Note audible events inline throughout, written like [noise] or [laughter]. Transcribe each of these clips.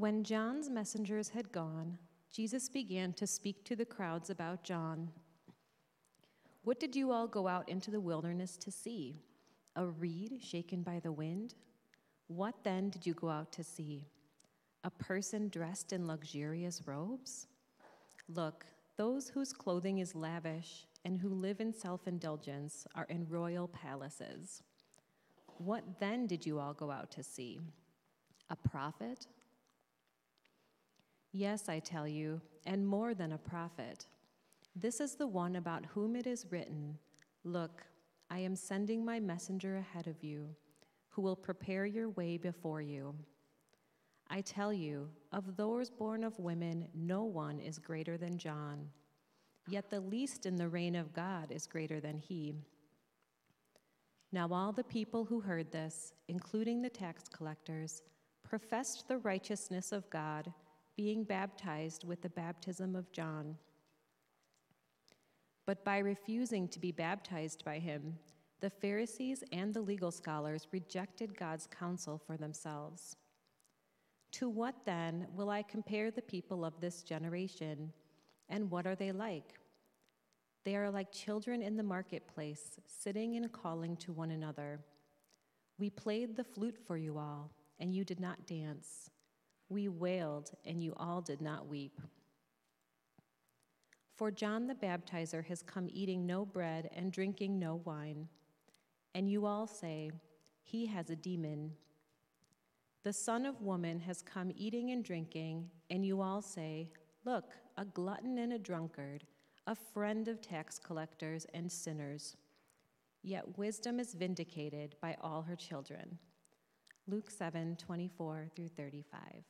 When John's messengers had gone, Jesus began to speak to the crowds about John. What did you all go out into the wilderness to see? A reed shaken by the wind? What then did you go out to see? A person dressed in luxurious robes? Look, those whose clothing is lavish and who live in self indulgence are in royal palaces. What then did you all go out to see? A prophet? Yes, I tell you, and more than a prophet. This is the one about whom it is written Look, I am sending my messenger ahead of you, who will prepare your way before you. I tell you, of those born of women, no one is greater than John. Yet the least in the reign of God is greater than he. Now, all the people who heard this, including the tax collectors, professed the righteousness of God, being baptized with the baptism of John. But by refusing to be baptized by him, the Pharisees and the legal scholars rejected God's counsel for themselves. To what then will I compare the people of this generation? And what are they like? They are like children in the marketplace, sitting and calling to one another. We played the flute for you all, and you did not dance. We wailed, and you all did not weep. For John the Baptizer has come eating no bread and drinking no wine. And you all say, He has a demon. The Son of Woman has come eating and drinking, and you all say, Look, a glutton and a drunkard, a friend of tax collectors and sinners. Yet wisdom is vindicated by all her children. Luke 7 24 through 35.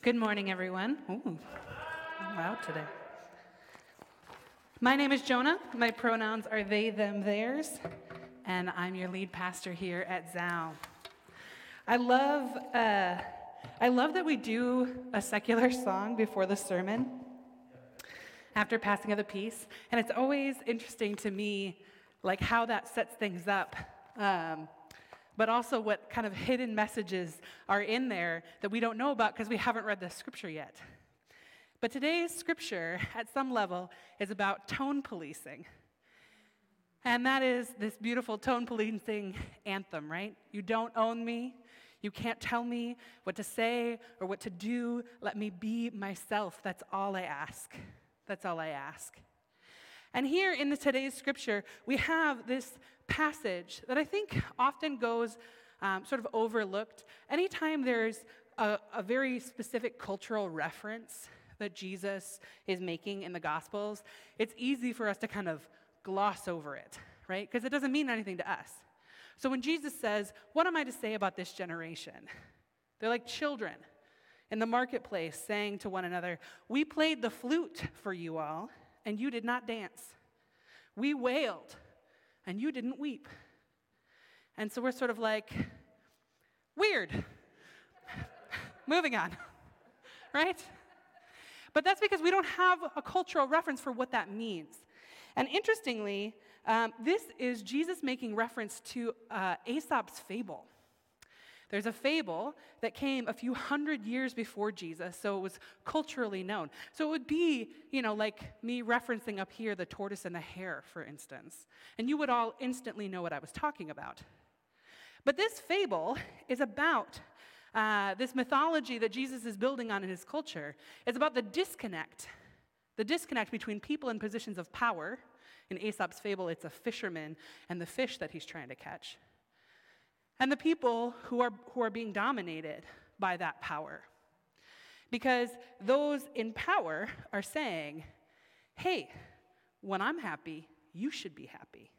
Good morning, everyone. Ooh, I'm loud today. My name is Jonah. My pronouns are they, them, theirs, and I'm your lead pastor here at Zao. I love, uh, I love that we do a secular song before the sermon after passing of the peace, and it's always interesting to me, like how that sets things up. Um, but also what kind of hidden messages are in there that we don't know about because we haven't read the scripture yet. But today's scripture, at some level, is about tone policing. And that is this beautiful tone policing anthem, right? You don't own me. You can't tell me what to say or what to do. Let me be myself. That's all I ask. That's all I ask. And here in the, today's scripture, we have this passage that I think often goes um, sort of overlooked. Anytime there's a, a very specific cultural reference that Jesus is making in the Gospels, it's easy for us to kind of gloss over it, right? Because it doesn't mean anything to us. So when Jesus says, What am I to say about this generation? They're like children in the marketplace saying to one another, We played the flute for you all, and you did not dance. We wailed, and you didn't weep. And so we're sort of like, Weird. [laughs] Moving on, [laughs] right? But that's because we don't have a cultural reference for what that means. And interestingly, um, this is Jesus making reference to uh, Aesop's fable. There's a fable that came a few hundred years before Jesus, so it was culturally known. So it would be, you know, like me referencing up here the tortoise and the hare, for instance. And you would all instantly know what I was talking about. But this fable is about uh, this mythology that Jesus is building on in his culture. It's about the disconnect, the disconnect between people in positions of power. In Aesop's fable, it's a fisherman and the fish that he's trying to catch, and the people who are, who are being dominated by that power. Because those in power are saying, hey, when I'm happy, you should be happy.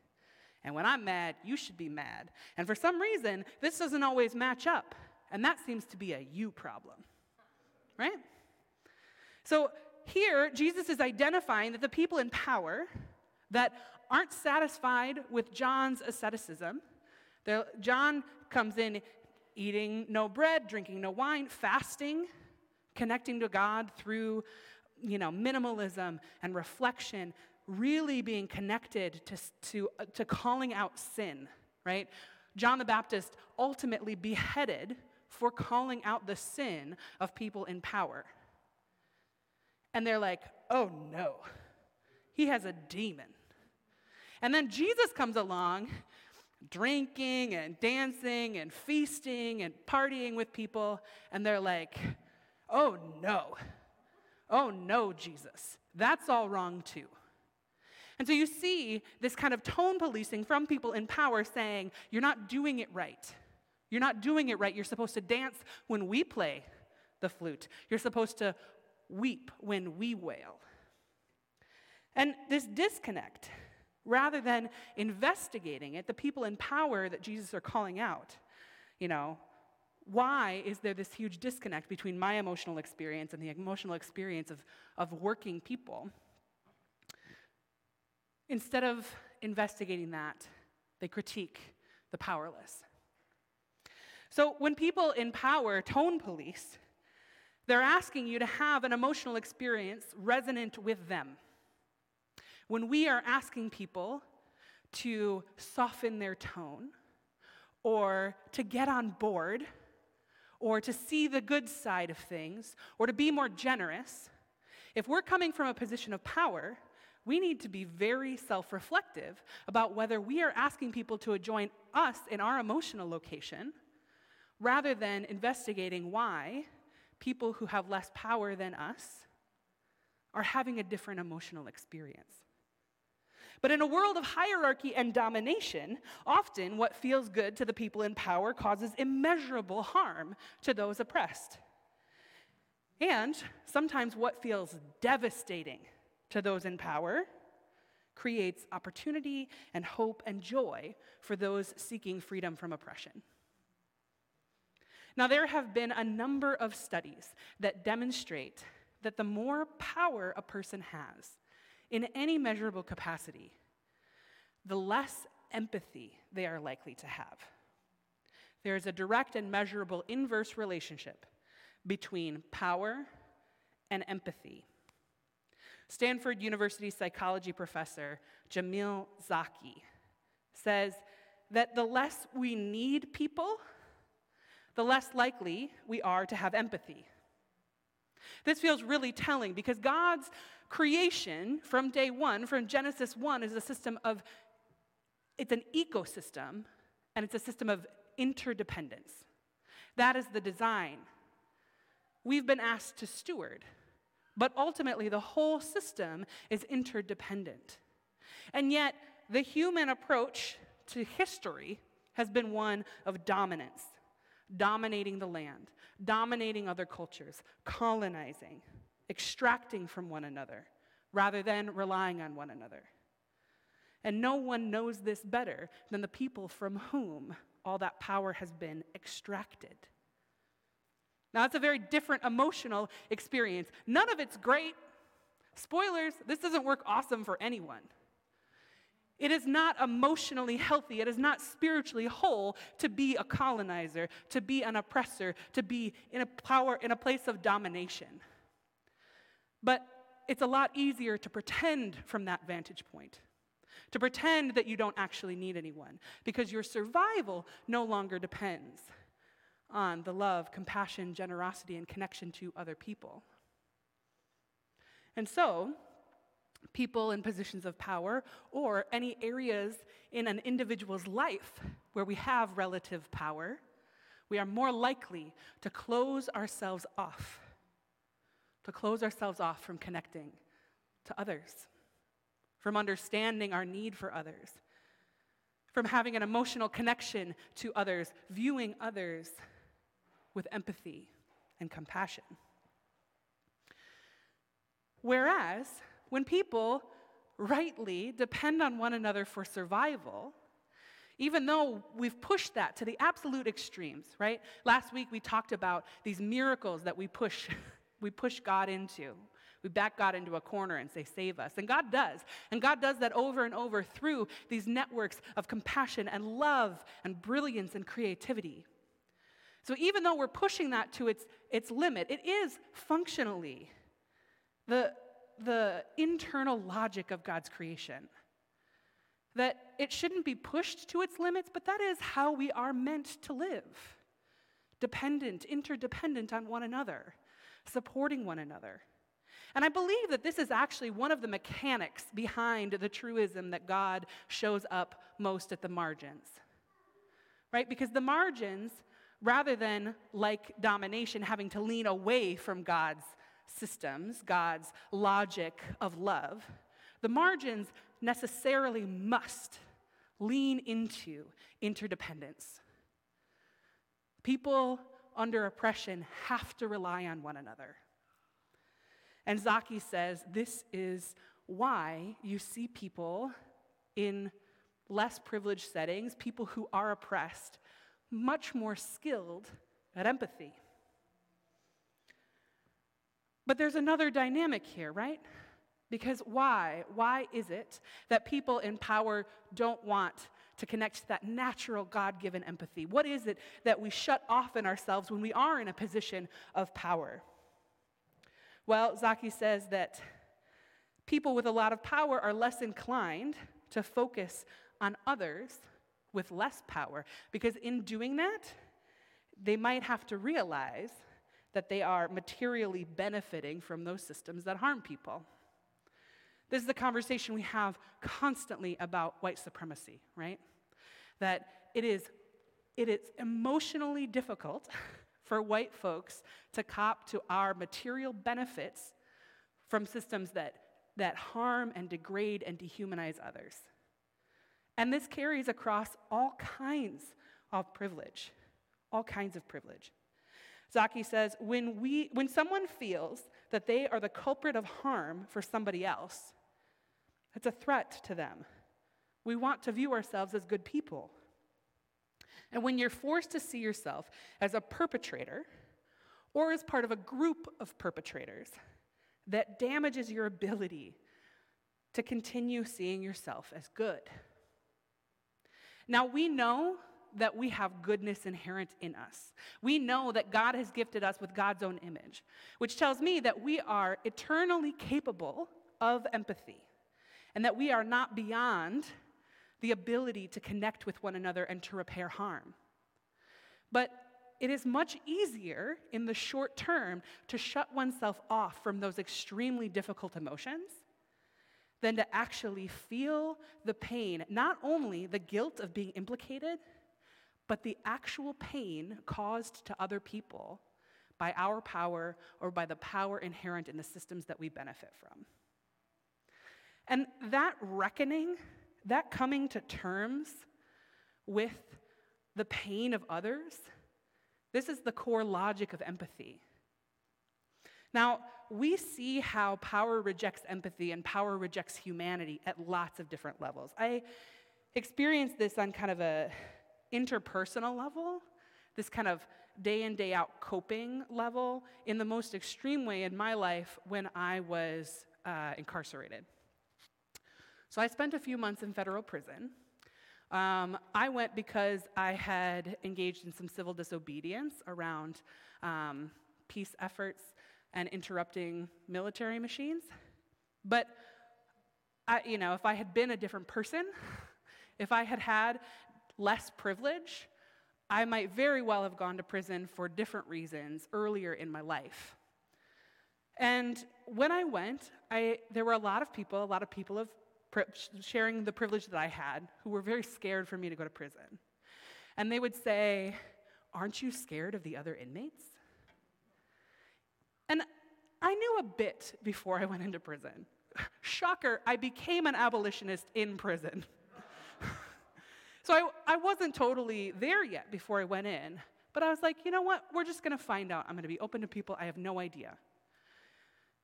And when I'm mad, you should be mad. And for some reason, this doesn't always match up. And that seems to be a you problem, right? So here, Jesus is identifying that the people in power that aren't satisfied with John's asceticism, John comes in eating no bread, drinking no wine, fasting, connecting to God through you know, minimalism and reflection, really being connected to, to, uh, to calling out sin, right? John the Baptist ultimately beheaded for calling out the sin of people in power. And they're like, oh no, he has a demon. And then Jesus comes along, drinking and dancing and feasting and partying with people, and they're like, oh no, oh no, Jesus, that's all wrong too. And so you see this kind of tone policing from people in power saying, you're not doing it right. You're not doing it right. You're supposed to dance when we play the flute. You're supposed to weep when we wail. And this disconnect, rather than investigating it, the people in power that Jesus are calling out, you know, why is there this huge disconnect between my emotional experience and the emotional experience of, of working people? Instead of investigating that, they critique the powerless. So when people in power tone police, they're asking you to have an emotional experience resonant with them. When we are asking people to soften their tone, or to get on board, or to see the good side of things, or to be more generous, if we're coming from a position of power, we need to be very self reflective about whether we are asking people to join us in our emotional location rather than investigating why people who have less power than us are having a different emotional experience. But in a world of hierarchy and domination, often what feels good to the people in power causes immeasurable harm to those oppressed. And sometimes what feels devastating to those in power creates opportunity and hope and joy for those seeking freedom from oppression. Now, there have been a number of studies that demonstrate that the more power a person has in any measurable capacity, the less empathy they are likely to have. There is a direct and measurable inverse relationship between power and empathy. Stanford University psychology professor Jamil Zaki says that the less we need people, the less likely we are to have empathy. This feels really telling because God's creation from day one, from Genesis 1, is a system of, it's an ecosystem and it's a system of interdependence. That is the design. We've been asked to steward. But ultimately, the whole system is interdependent. And yet, the human approach to history has been one of dominance, dominating the land, dominating other cultures, colonizing, extracting from one another, rather than relying on one another. And no one knows this better than the people from whom all that power has been extracted. Now, that's a very different emotional experience. None of it's great. Spoilers, this doesn't work awesome for anyone. It is not emotionally healthy. It is not spiritually whole to be a colonizer, to be an oppressor, to be in a power, in a place of domination. But it's a lot easier to pretend from that vantage point, to pretend that you don't actually need anyone, because your survival no longer depends on the love, compassion, generosity, and connection to other people. And so, people in positions of power or any areas in an individual's life where we have relative power, we are more likely to close ourselves off, to close ourselves off from connecting to others, from understanding our need for others, from having an emotional connection to others, viewing others with empathy and compassion. Whereas, when people rightly depend on one another for survival, even though we've pushed that to the absolute extremes, right? Last week we talked about these miracles that we push, [laughs] we push God into. We back God into a corner and say, Save us. And God does. And God does that over and over through these networks of compassion and love and brilliance and creativity. So even though we're pushing that to its, its limit, it is functionally the, the internal logic of God's creation. That it shouldn't be pushed to its limits, but that is how we are meant to live dependent, interdependent on one another, supporting one another. And I believe that this is actually one of the mechanics behind the truism that God shows up most at the margins. Right? Because the margins, rather than like domination, having to lean away from God's systems, God's logic of love, the margins necessarily must lean into interdependence. People under oppression have to rely on one another. And Zaki says this is why you see people in less privileged settings, people who are oppressed, much more skilled at empathy. But there's another dynamic here, right? Because why? Why is it that people in power don't want to connect to that natural God given empathy? What is it that we shut off in ourselves when we are in a position of power? Well, Zaki says that people with a lot of power are less inclined to focus on others with less power because in doing that, they might have to realize that they are materially benefiting from those systems that harm people. This is the conversation we have constantly about white supremacy, right? That it is, it is emotionally difficult [laughs] for white folks to cop to our material benefits from systems that, that harm and degrade and dehumanize others. And this carries across all kinds of privilege, all kinds of privilege. Zaki says, when, we, when someone feels that they are the culprit of harm for somebody else, it's a threat to them. We want to view ourselves as good people. And when you're forced to see yourself as a perpetrator or as part of a group of perpetrators, that damages your ability to continue seeing yourself as good. Now, we know that we have goodness inherent in us. We know that God has gifted us with God's own image, which tells me that we are eternally capable of empathy and that we are not beyond the ability to connect with one another and to repair harm. But it is much easier in the short term to shut oneself off from those extremely difficult emotions than to actually feel the pain, not only the guilt of being implicated, but the actual pain caused to other people by our power or by the power inherent in the systems that we benefit from. And that reckoning, that coming to terms with the pain of others, this is the core logic of empathy. Now, we see how power rejects empathy and power rejects humanity at lots of different levels. I experienced this on kind of a interpersonal level, this kind of day in day out coping level in the most extreme way in my life when I was uh, incarcerated. So I spent a few months in federal prison. Um, I went because I had engaged in some civil disobedience around um, peace efforts and interrupting military machines. But I, you know, if I had been a different person, [laughs] if I had had less privilege, I might very well have gone to prison for different reasons earlier in my life. And when I went, I, there were a lot of people, a lot of people of sharing the privilege that I had who were very scared for me to go to prison. And they would say, Aren't you scared of the other inmates? And I knew a bit before I went into prison. [laughs] Shocker, I became an abolitionist in prison. [laughs] so I, I wasn't totally there yet before I went in. But I was like, you know what? We're just to find out. I'm to be open to people. I have no idea.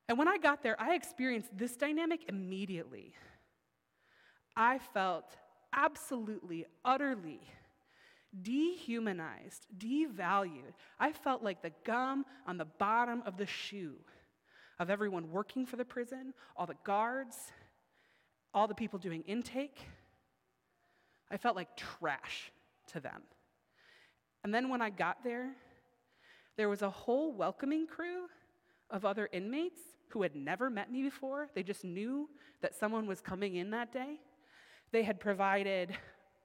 And when I got there, I experienced this dynamic immediately. I felt absolutely, utterly dehumanized, devalued. I felt like the gum on the bottom of the shoe of everyone working for the prison, all the guards, all the people doing intake. I felt like trash to them. And then when I got there, there was a whole welcoming crew of other inmates who had never met me before. They just knew that someone was coming in that day. They had provided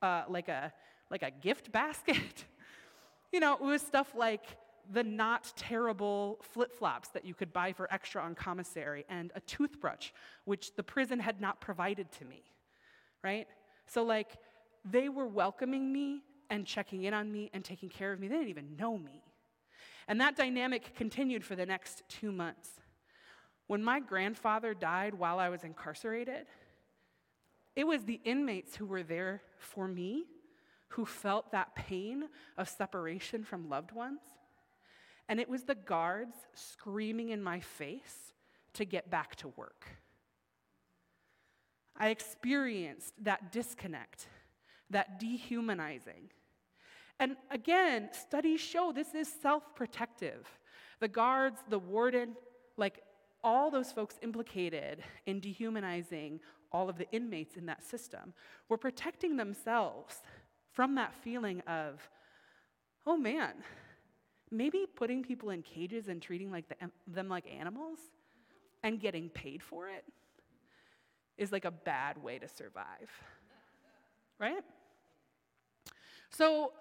uh, like, a, like a gift basket. [laughs] you know, it was stuff like the not terrible flip flops that you could buy for extra on commissary and a toothbrush, which the prison had not provided to me, right? So, like, they were welcoming me and checking in on me and taking care of me. They didn't even know me. And that dynamic continued for the next two months. When my grandfather died while I was incarcerated, it was the inmates who were there for me who felt that pain of separation from loved ones. And it was the guards screaming in my face to get back to work. I experienced that disconnect, that dehumanizing. And again, studies show this is self protective. The guards, the warden, like all those folks implicated in dehumanizing all of the inmates in that system were protecting themselves from that feeling of, oh man, maybe putting people in cages and treating like the, them like animals and getting paid for it is like a bad way to survive. Right? So,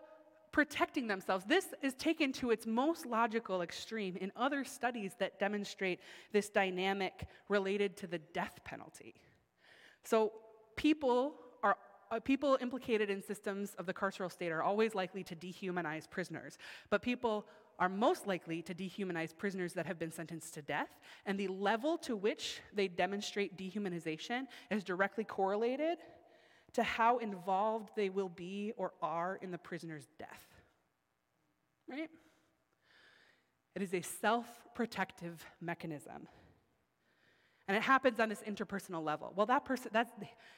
protecting themselves. This is taken to its most logical extreme in other studies that demonstrate this dynamic related to the death penalty. So, people are uh, people implicated in systems of the carceral state are always likely to dehumanize prisoners, but people are most likely to dehumanize prisoners that have been sentenced to death, and the level to which they demonstrate dehumanization is directly correlated to how involved they will be or are in the prisoner's death. Right? It is a self protective mechanism. And it happens on this interpersonal level. Well, that person, that's,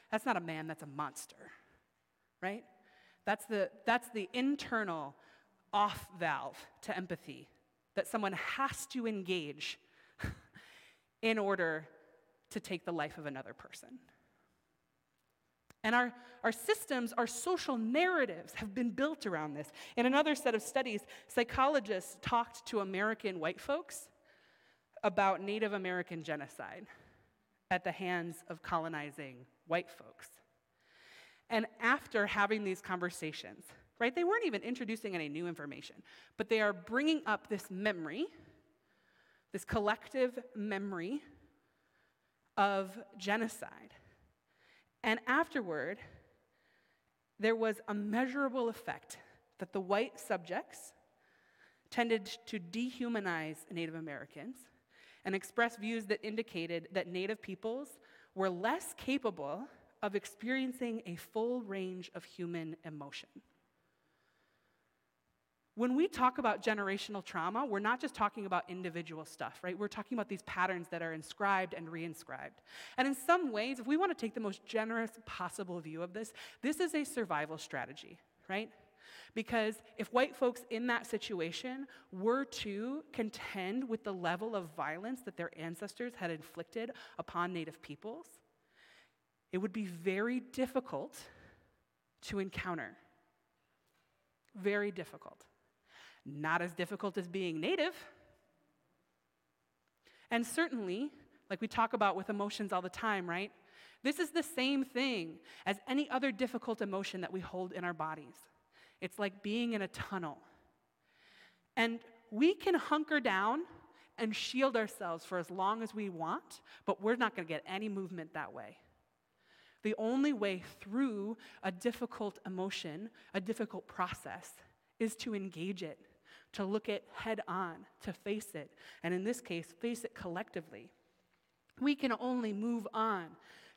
that's not a man, that's a monster, right? That's the, that's the internal off valve to empathy that someone has to engage [laughs] in order to take the life of another person. And our, our systems, our social narratives have been built around this. In another set of studies, psychologists talked to American white folks about Native American genocide at the hands of colonizing white folks. And after having these conversations, right? They weren't even introducing any new information, but they are bringing up this memory, this collective memory of genocide. And afterward, there was a measurable effect that the white subjects tended to dehumanize Native Americans and express views that indicated that Native peoples were less capable of experiencing a full range of human emotion. When we talk about generational trauma, we're not just talking about individual stuff, right? We're talking about these patterns that are inscribed and reinscribed. And in some ways, if we want to take the most generous possible view of this, this is a survival strategy, right? Because if white folks in that situation were to contend with the level of violence that their ancestors had inflicted upon Native peoples, it would be very difficult to encounter. Very difficult. Not as difficult as being native. And certainly, like we talk about with emotions all the time, right? This is the same thing as any other difficult emotion that we hold in our bodies. It's like being in a tunnel. And we can hunker down and shield ourselves for as long as we want, but we're not going to get any movement that way. The only way through a difficult emotion, a difficult process, is to engage it to look it head on, to face it, and in this case, face it collectively. We can only move on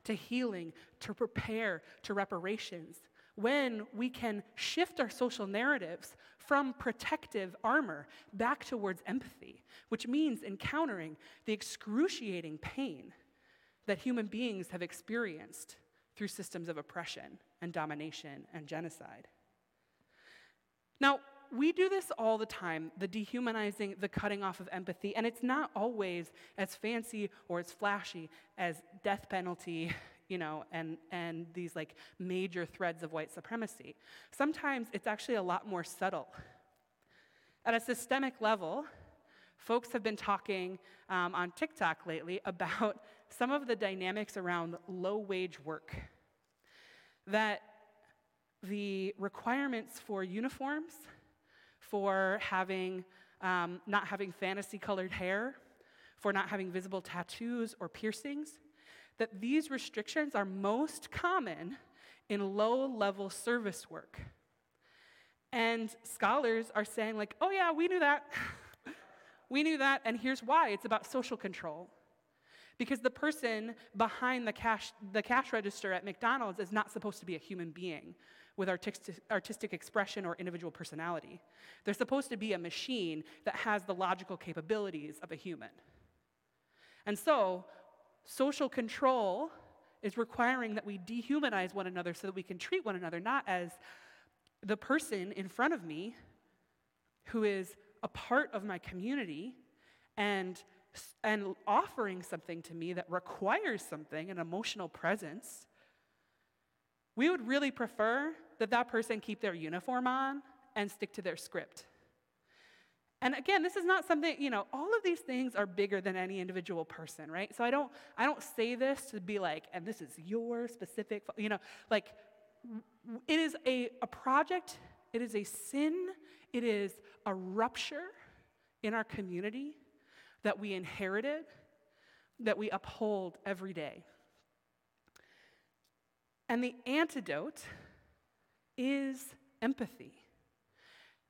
to healing, to prepare, to reparations, when we can shift our social narratives from protective armor back towards empathy, which means encountering the excruciating pain that human beings have experienced through systems of oppression and domination and genocide. Now, we do this all the time the dehumanizing, the cutting off of empathy, and it's not always as fancy or as flashy as death penalty. You know, and, and these like major threads of white supremacy. Sometimes it's actually a lot more subtle. At a systemic level, folks have been talking um, on TikTok lately about [laughs] some of the dynamics around low wage work. That the requirements for uniforms, for having, um, not having fantasy colored hair, for not having visible tattoos or piercings, that these restrictions are most common in low level service work. And scholars are saying, like, oh yeah, we knew that. [laughs] we knew that, and here's why it's about social control. Because the person behind the cash, the cash register at McDonald's is not supposed to be a human being with artistic, artistic expression or individual personality. They're supposed to be a machine that has the logical capabilities of a human. And so, social control is requiring that we dehumanize one another so that we can treat one another not as the person in front of me who is a part of my community and, and offering something to me that requires something, an emotional presence, we would really prefer that that person keep their uniform on and stick to their script. And again, this is not something, you know, all of these things are bigger than any individual person, right? So I don't I don't say this to be like, and this is your specific, you know, like it is a, a project, it is a sin, it is a rupture in our community that we inherited, that we uphold every day. And the antidote is empathy.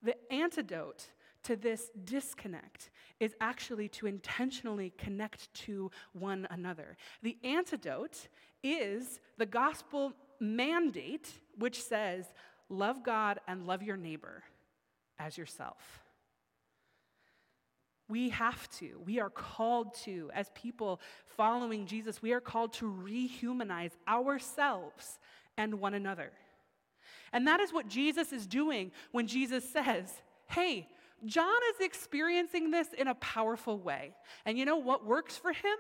The antidote to this disconnect is actually to intentionally connect to one another. The antidote is the gospel mandate, which says, Love God and love your neighbor as yourself. We have to, we are called to, as people following Jesus, we are called to rehumanize ourselves and one another. And that is what Jesus is doing when Jesus says, Hey, John is experiencing this in a powerful way. And you know what works for him?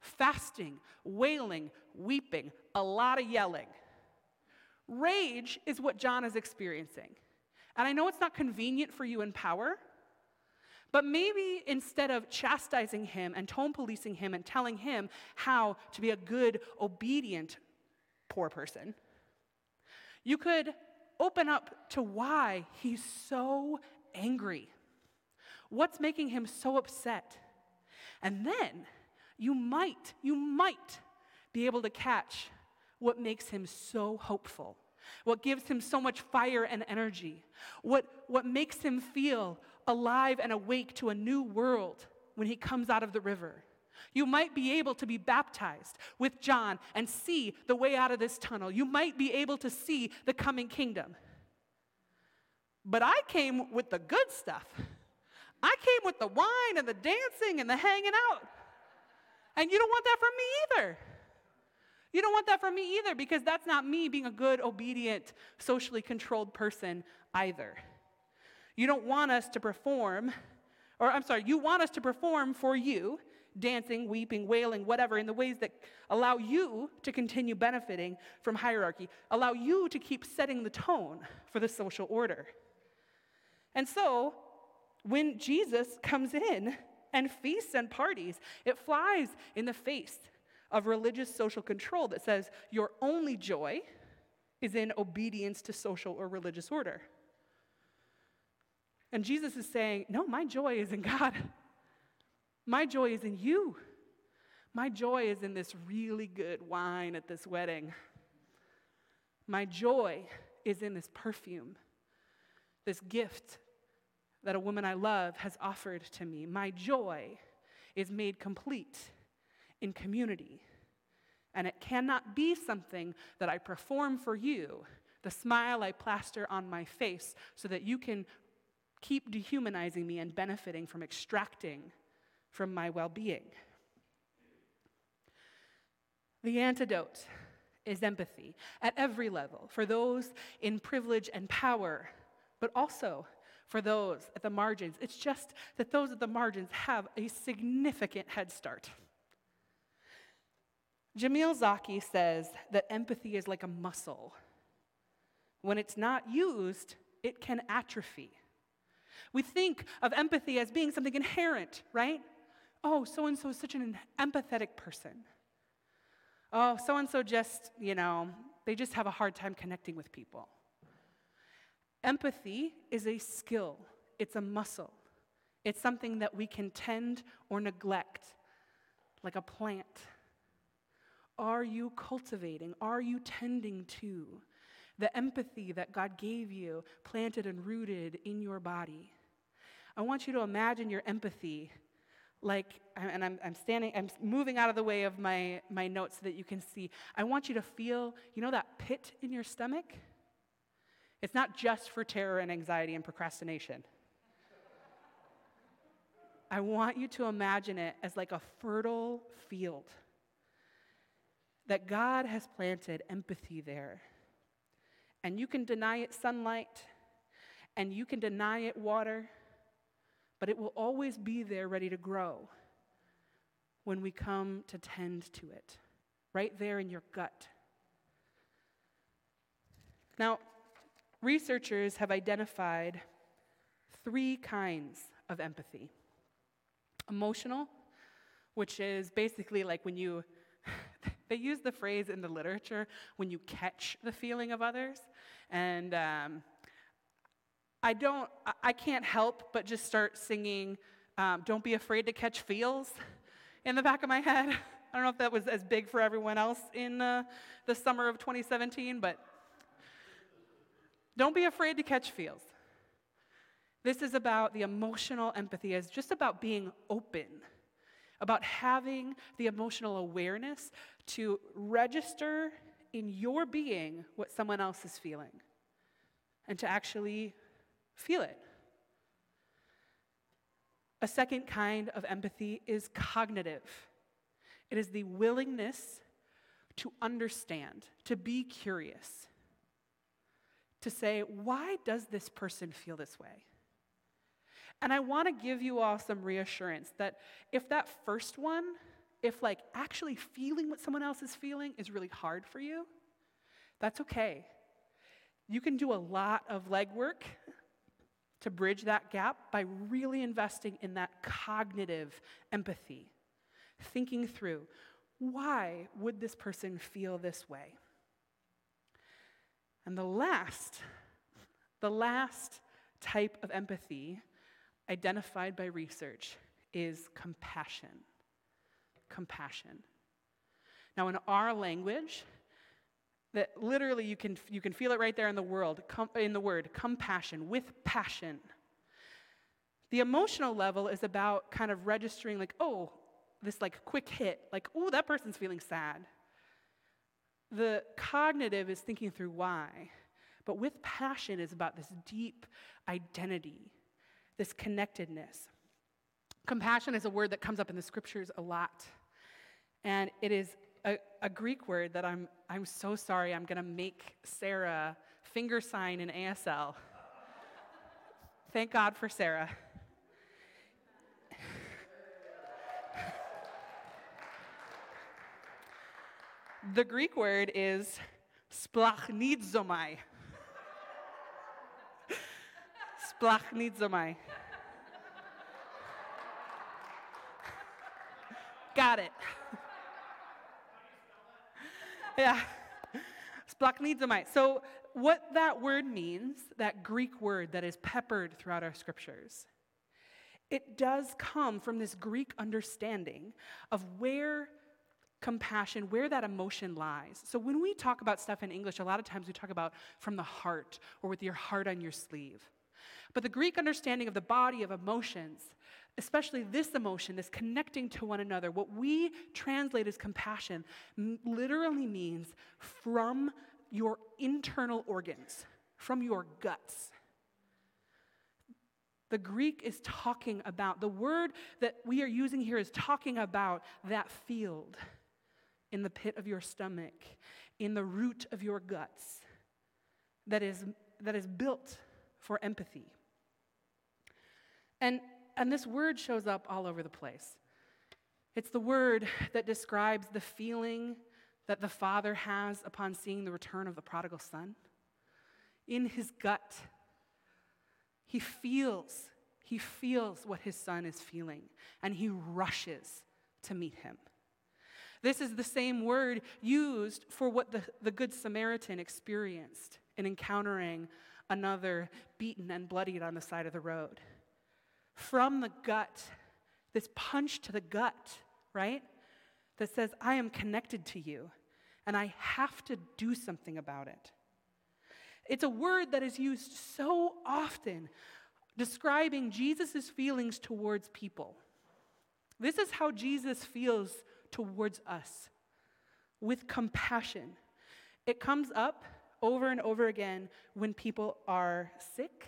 Fasting, wailing, weeping, a lot of yelling. Rage is what John is experiencing. And I know it's not convenient for you in power, but maybe instead of chastising him and tone policing him and telling him how to be a good, obedient, poor person, you could open up to why he's so angry. What's making him so upset? And then you might, you might be able to catch what makes him so hopeful, what gives him so much fire and energy, what, what makes him feel alive and awake to a new world when he comes out of the river. You might be able to be baptized with John and see the way out of this tunnel. You might be able to see the coming kingdom. But I came with the good stuff. I came with the wine and the dancing and the hanging out. And you don't want that from me either. You don't want that from me either because that's not me being a good, obedient, socially controlled person either. You don't want us to perform, or I'm sorry, you want us to perform for you, dancing, weeping, wailing, whatever, in the ways that allow you to continue benefiting from hierarchy, allow you to keep setting the tone for the social order. And so, when Jesus comes in and feasts and parties, it flies in the face of religious social control that says your only joy is in obedience to social or religious order. And Jesus is saying, No, my joy is in God. My joy is in you. My joy is in this really good wine at this wedding. My joy is in this perfume, this gift that a woman I love has offered to me. My joy is made complete in community. And it cannot be something that I perform for you, the smile I plaster on my face, so that you can keep dehumanizing me and benefiting from extracting from my well being. The antidote is empathy at every level for those in privilege and power, but also for those at the margins. It's just that those at the margins have a significant head start. Jamil Zaki says that empathy is like a muscle. When it's not used, it can atrophy. We think of empathy as being something inherent, right? Oh, so and so is such an empathetic person. Oh, so and so just, you know, they just have a hard time connecting with people. Empathy is a skill, it's a muscle. It's something that we can tend or neglect, like a plant. Are you cultivating? Are you tending to the empathy that God gave you, planted and rooted in your body? I want you to imagine your empathy like, and I'm, I'm standing, I'm moving out of the way of my, my notes so that you can see. I want you to feel, you know, that pit in your stomach? It's not just for terror and anxiety and procrastination. I want you to imagine it as like a fertile field that God has planted empathy there. And you can deny it sunlight, and you can deny it water, but it will always be there ready to grow when we come to tend to it, right there in your gut. Now, researchers have identified three kinds of empathy emotional, which is basically like when you, [laughs] they use the phrase in the literature when you catch the feeling of others. And um, I don't, I can't help but just start singing, um, Don't Be Afraid to Catch Feels in the back of my head. [laughs] I don't know if that was as big for everyone else in uh, the summer of 2017, but don't be afraid to catch feels. This is about the emotional empathy, it's just about being open, about having the emotional awareness to register in your being what someone else is feeling and to actually feel it. A second kind of empathy is cognitive. It is the willingness to understand, to be curious, to say, why does this person feel this way? And I want to give you all some reassurance that if that first one, if like actually feeling what someone else is feeling is really hard for you, that's okay. You can do a lot of legwork to bridge that gap by really investing in that cognitive empathy, thinking through why would this person feel this way? And the last, the last type of empathy identified by research is compassion. Compassion. Now, in our language, that literally you can, you can feel it right there in the world, com, in the word, compassion, with passion. The emotional level is about kind of registering, like, oh, this like quick hit, like, oh, that person's feeling sad. The cognitive is thinking through why. But with passion is about this deep identity, this connectedness. Compassion is a word that comes up in the scriptures a lot. And it is a, a Greek word that I'm, I'm so sorry, I'm to make Sarah finger sign in ASL. Thank God for Sarah. The Greek word is splanchnizomai. splanchnizomai. Got it. yeah. Splanchnizomai. So, what that word means, that Greek word that is peppered throughout our scriptures, it does come from this Greek understanding of where compassion, where that emotion lies. So, when we talk about stuff in English, a lot of times we talk about from the heart or with your heart on your sleeve. But the Greek understanding of the body of emotions especially this emotion, this connecting to one another, what we translate as compassion, literally means from your internal organs, from your guts. The Greek is talking about, the word that we are using here is talking about that field in the pit of your stomach, in the root of your guts, that is, that is built for empathy. And and this word shows up all over the place. It's the word that describes the feeling that the father has upon seeing the return of the prodigal son. In his gut, He feels, he feels what his son is feeling, and he rushes to meet him. This is the same word used for what the, the Good Samaritan experienced in encountering another beaten and bloodied on the side of the road. From the gut, this punch to the gut, right? That says, I am connected to you and I have to do something about it. It's a word that is used so often describing Jesus' feelings towards people. This is how Jesus feels towards us with compassion. It comes up over and over again when people are sick,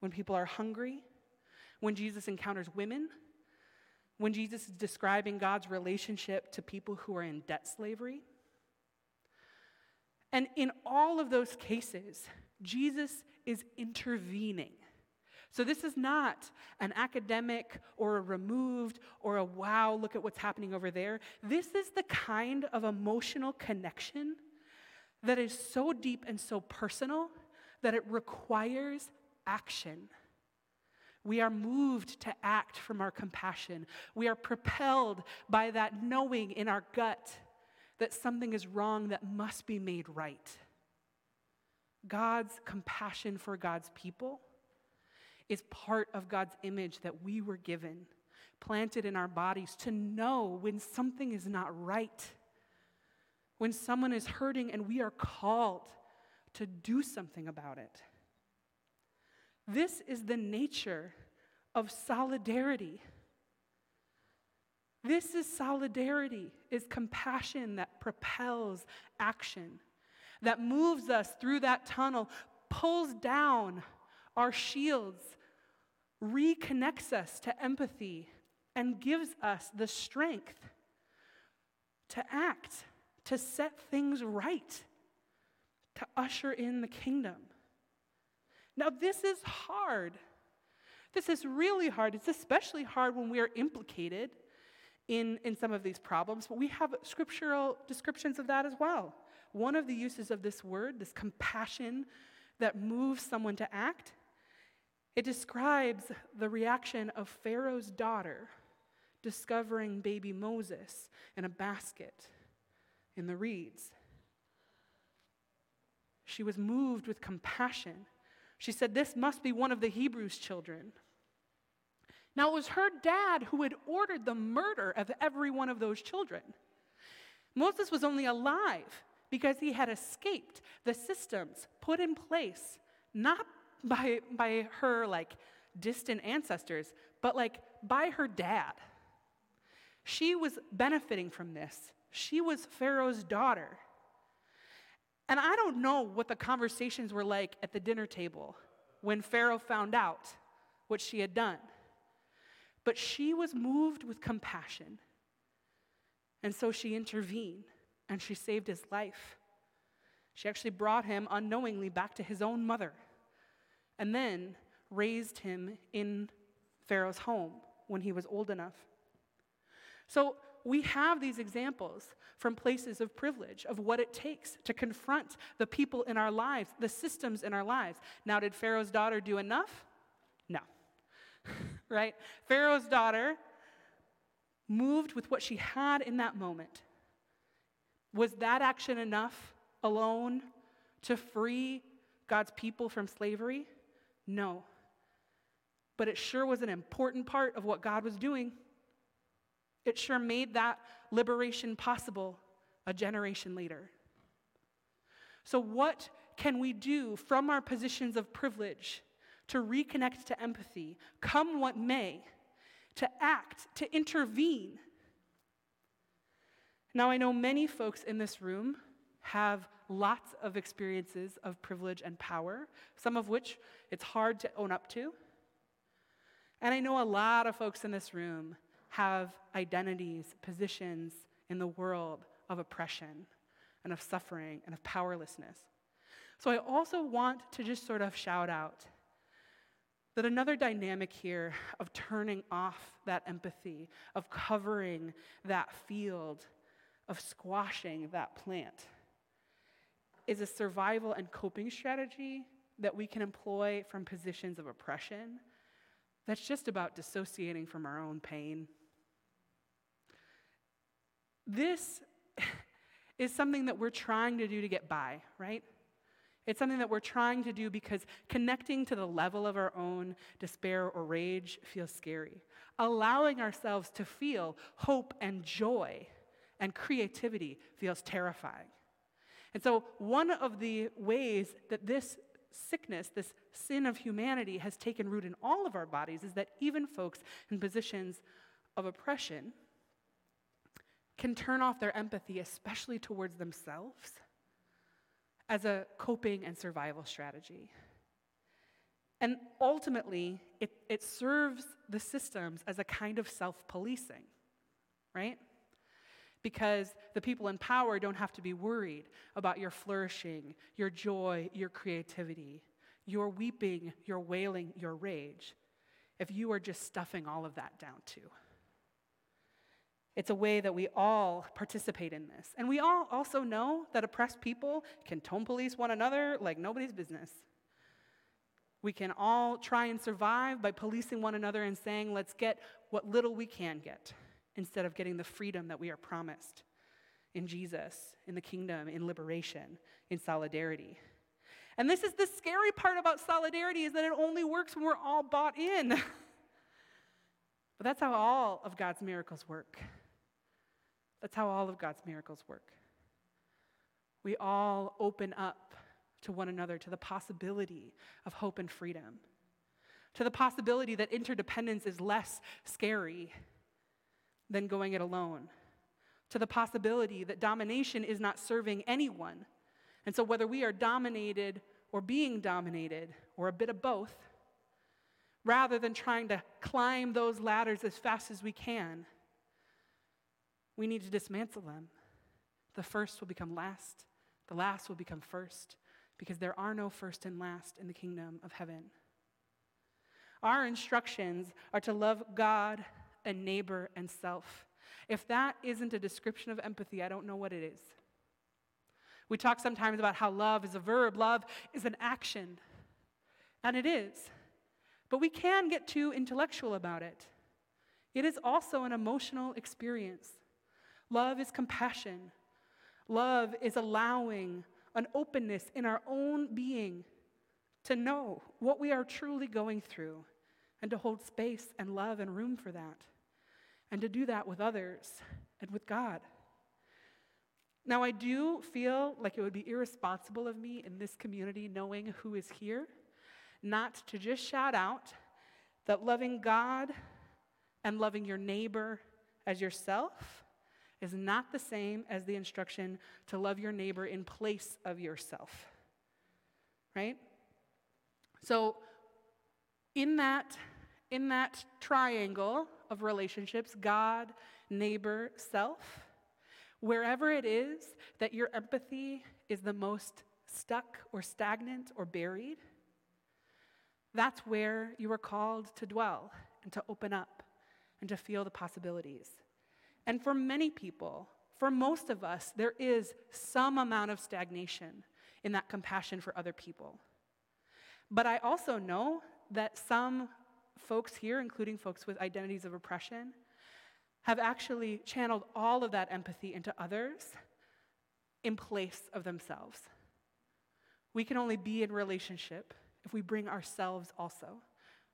when people are hungry, when Jesus encounters women, when Jesus is describing God's relationship to people who are in debt slavery. And in all of those cases, Jesus is intervening. So, this is not an academic or a removed or a wow, look at what's happening over there. This is the kind of emotional connection that is so deep and so personal that it requires action. We are moved to act from our compassion. We are propelled by that knowing in our gut that something is wrong that must be made right. God's compassion for God's people is part of God's image that we were given, planted in our bodies to know when something is not right when someone is hurting and we are called to do something about it. This is the nature of solidarity. This is solidarity, is compassion that propels action, that moves us through that tunnel, pulls down our shields, reconnects us to empathy, and gives us the strength to act to set things right, to usher in the kingdom. Now, this is hard. This is really hard. It's especially hard when we are implicated in, in some of these problems, but we have scriptural descriptions of that as well. One of the uses of this word, this compassion that moves someone to act, it describes the reaction of Pharaoh's daughter discovering baby Moses in a basket in the reeds. She was moved with compassion. She said, This must be one of the Hebrews' children. Now, it was her dad who had ordered the murder of every one of those children. Moses was only alive because he had escaped the systems put in place, not by, by her like distant ancestors, but like by her dad. She was benefiting from this. She was Pharaoh's daughter. And I don't know what the conversations were like at the dinner table when Pharaoh found out what she had done. But she was moved with compassion. And so she intervened and she saved his life. She actually brought him unknowingly back to his own mother and then raised him in Pharaoh's home when he was old enough. So we have these examples from places of privilege of what it takes to confront the people in our lives, the systems in our lives. Now, did Pharaoh's daughter do enough? No. [laughs] right? Pharaoh's daughter moved with what she had in that moment. Was that action enough alone to free God's people from slavery? No. But it sure was an important part of what God was doing. It sure made that liberation possible a generation later. So, what can we do from our positions of privilege to reconnect to empathy, come what may, to act, to intervene? Now, I know many folks in this room have lots of experiences of privilege and power, some of which it's hard to own up to. And I know a lot of folks in this room have identities, positions in the world of oppression and of suffering and of powerlessness. So I also want to just sort of shout out that another dynamic here of turning off that empathy, of covering that field, of squashing that plant, is a survival and coping strategy that we can employ from positions of oppression that's just about dissociating from our own pain. This [laughs] is something that we're trying to do to get by, right? It's something that we're trying to do because connecting to the level of our own despair or rage feels scary. Allowing ourselves to feel hope and joy and creativity feels terrifying. And so, one of the ways that this sickness, this sin of humanity, has taken root in all of our bodies is that even folks in positions of oppression can turn off their empathy, especially towards themselves, as a coping and survival strategy. And ultimately, it, it serves the systems as a kind of self policing, right? Because the people in power don't have to be worried about your flourishing, your joy, your creativity, your weeping, your wailing, your rage, if you are just stuffing all of that down too. It's a way that we all participate in this. And we all also know that oppressed people can tone police one another like nobody's business. We can all try and survive by policing one another and saying, let's get what little we can get, instead of getting the freedom that we are promised in Jesus, in the kingdom, in liberation, in solidarity. And this is the scary part about solidarity is that it only works when we're all bought in. [laughs] but that's how all of God's miracles work. That's how all of God's miracles work. We all open up to one another to the possibility of hope and freedom, to the possibility that interdependence is less scary than going it alone, to the possibility that domination is not serving anyone. And so, whether we are dominated or being dominated, or a bit of both, rather than trying to climb those ladders as fast as we can, we need to dismantle them. The first will become last, the last will become first, because there are no first and last in the kingdom of heaven. Our instructions are to love God and neighbor and self. If that isn't a description of empathy, I don't know what it is. We talk sometimes about how love is a verb, love is an action. And it is. But we can get too intellectual about it. It is also an emotional experience. Love is compassion. Love is allowing an openness in our own being to know what we are truly going through and to hold space and love and room for that. And to do that with others and with God. Now, I do feel like it would be irresponsible of me in this community, knowing who is here, not to just shout out that loving God and loving your neighbor as yourself is not the same as the instruction to love your neighbor in place of yourself. Right? So, in that, in that triangle of relationships, God, neighbor, self, wherever it is that your empathy is the most stuck or stagnant or buried, that's where you are called to dwell and to open up and to feel the possibilities. And for many people, for most of us, there is some amount of stagnation in that compassion for other people. But I also know that some folks here, including folks with identities of oppression, have actually channeled all of that empathy into others in place of themselves. We can only be in relationship if we bring ourselves also.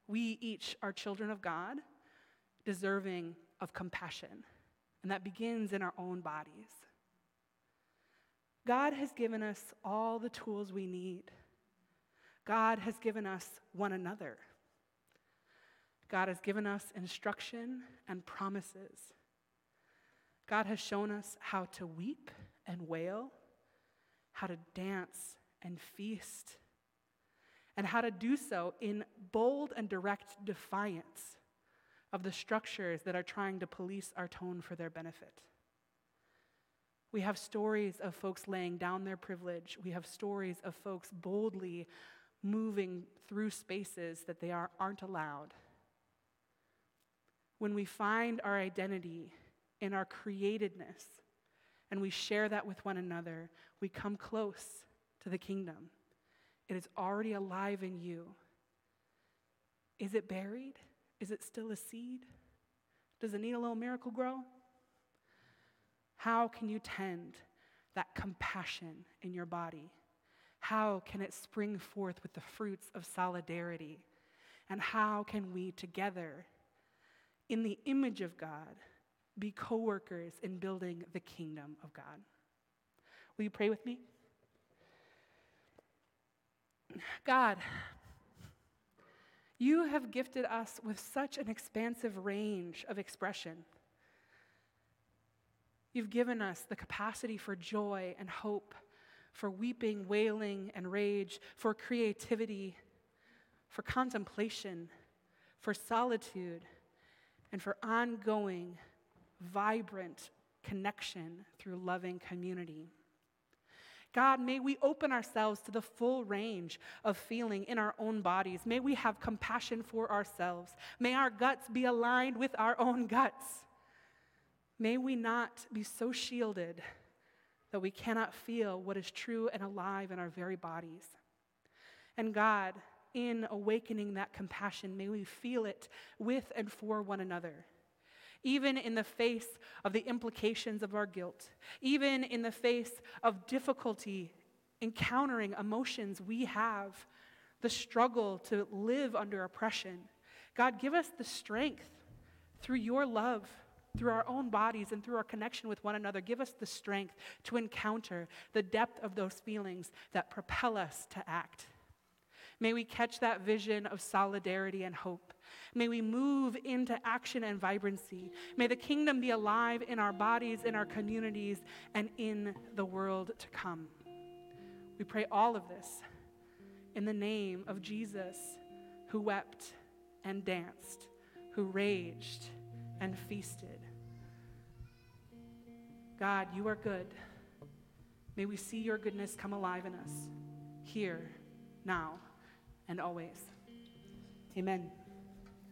We each are children of God, deserving of compassion and that begins in our own bodies. God has given us all the tools we need. God has given us one another. God has given us instruction and promises. God has shown us how to weep and wail, how to dance and feast, and how to do so in bold and direct defiance of the structures that are trying to police our tone for their benefit. We have stories of folks laying down their privilege. We have stories of folks boldly moving through spaces that they are, aren't allowed. When we find our identity in our createdness and we share that with one another, we come close to the kingdom It is already alive in you. Is it buried? Is it still a seed? Does it need a little Miracle-Gro? How can you tend that compassion in your body? How can it spring forth with the fruits of solidarity? And how can we together, in the image of God, be co workers in building the kingdom of God? Will you pray with me? God, you have gifted us with such an expansive range of expression. You've given us the capacity for joy and hope, for weeping, wailing, and rage, for creativity, for contemplation, for solitude, and for ongoing, vibrant connection through loving community. God, may we open ourselves to the full range of feeling in our own bodies. May we have compassion for ourselves. May our guts be aligned with our own guts. May we not be so shielded that we cannot feel what is true and alive in our very bodies. And God, in awakening that compassion, may we feel it with and for one another even in the face of the implications of our guilt, even in the face of difficulty encountering emotions we have, the struggle to live under oppression. God, give us the strength through your love, through our own bodies, and through our connection with one another. Give us the strength to encounter the depth of those feelings that propel us to act. May we catch that vision of solidarity and hope. May we move into action and vibrancy. May the kingdom be alive in our bodies, in our communities, and in the world to come. We pray all of this in the name of Jesus, who wept and danced, who raged and feasted. God, you are good. May we see your goodness come alive in us, here, now and always. Amen.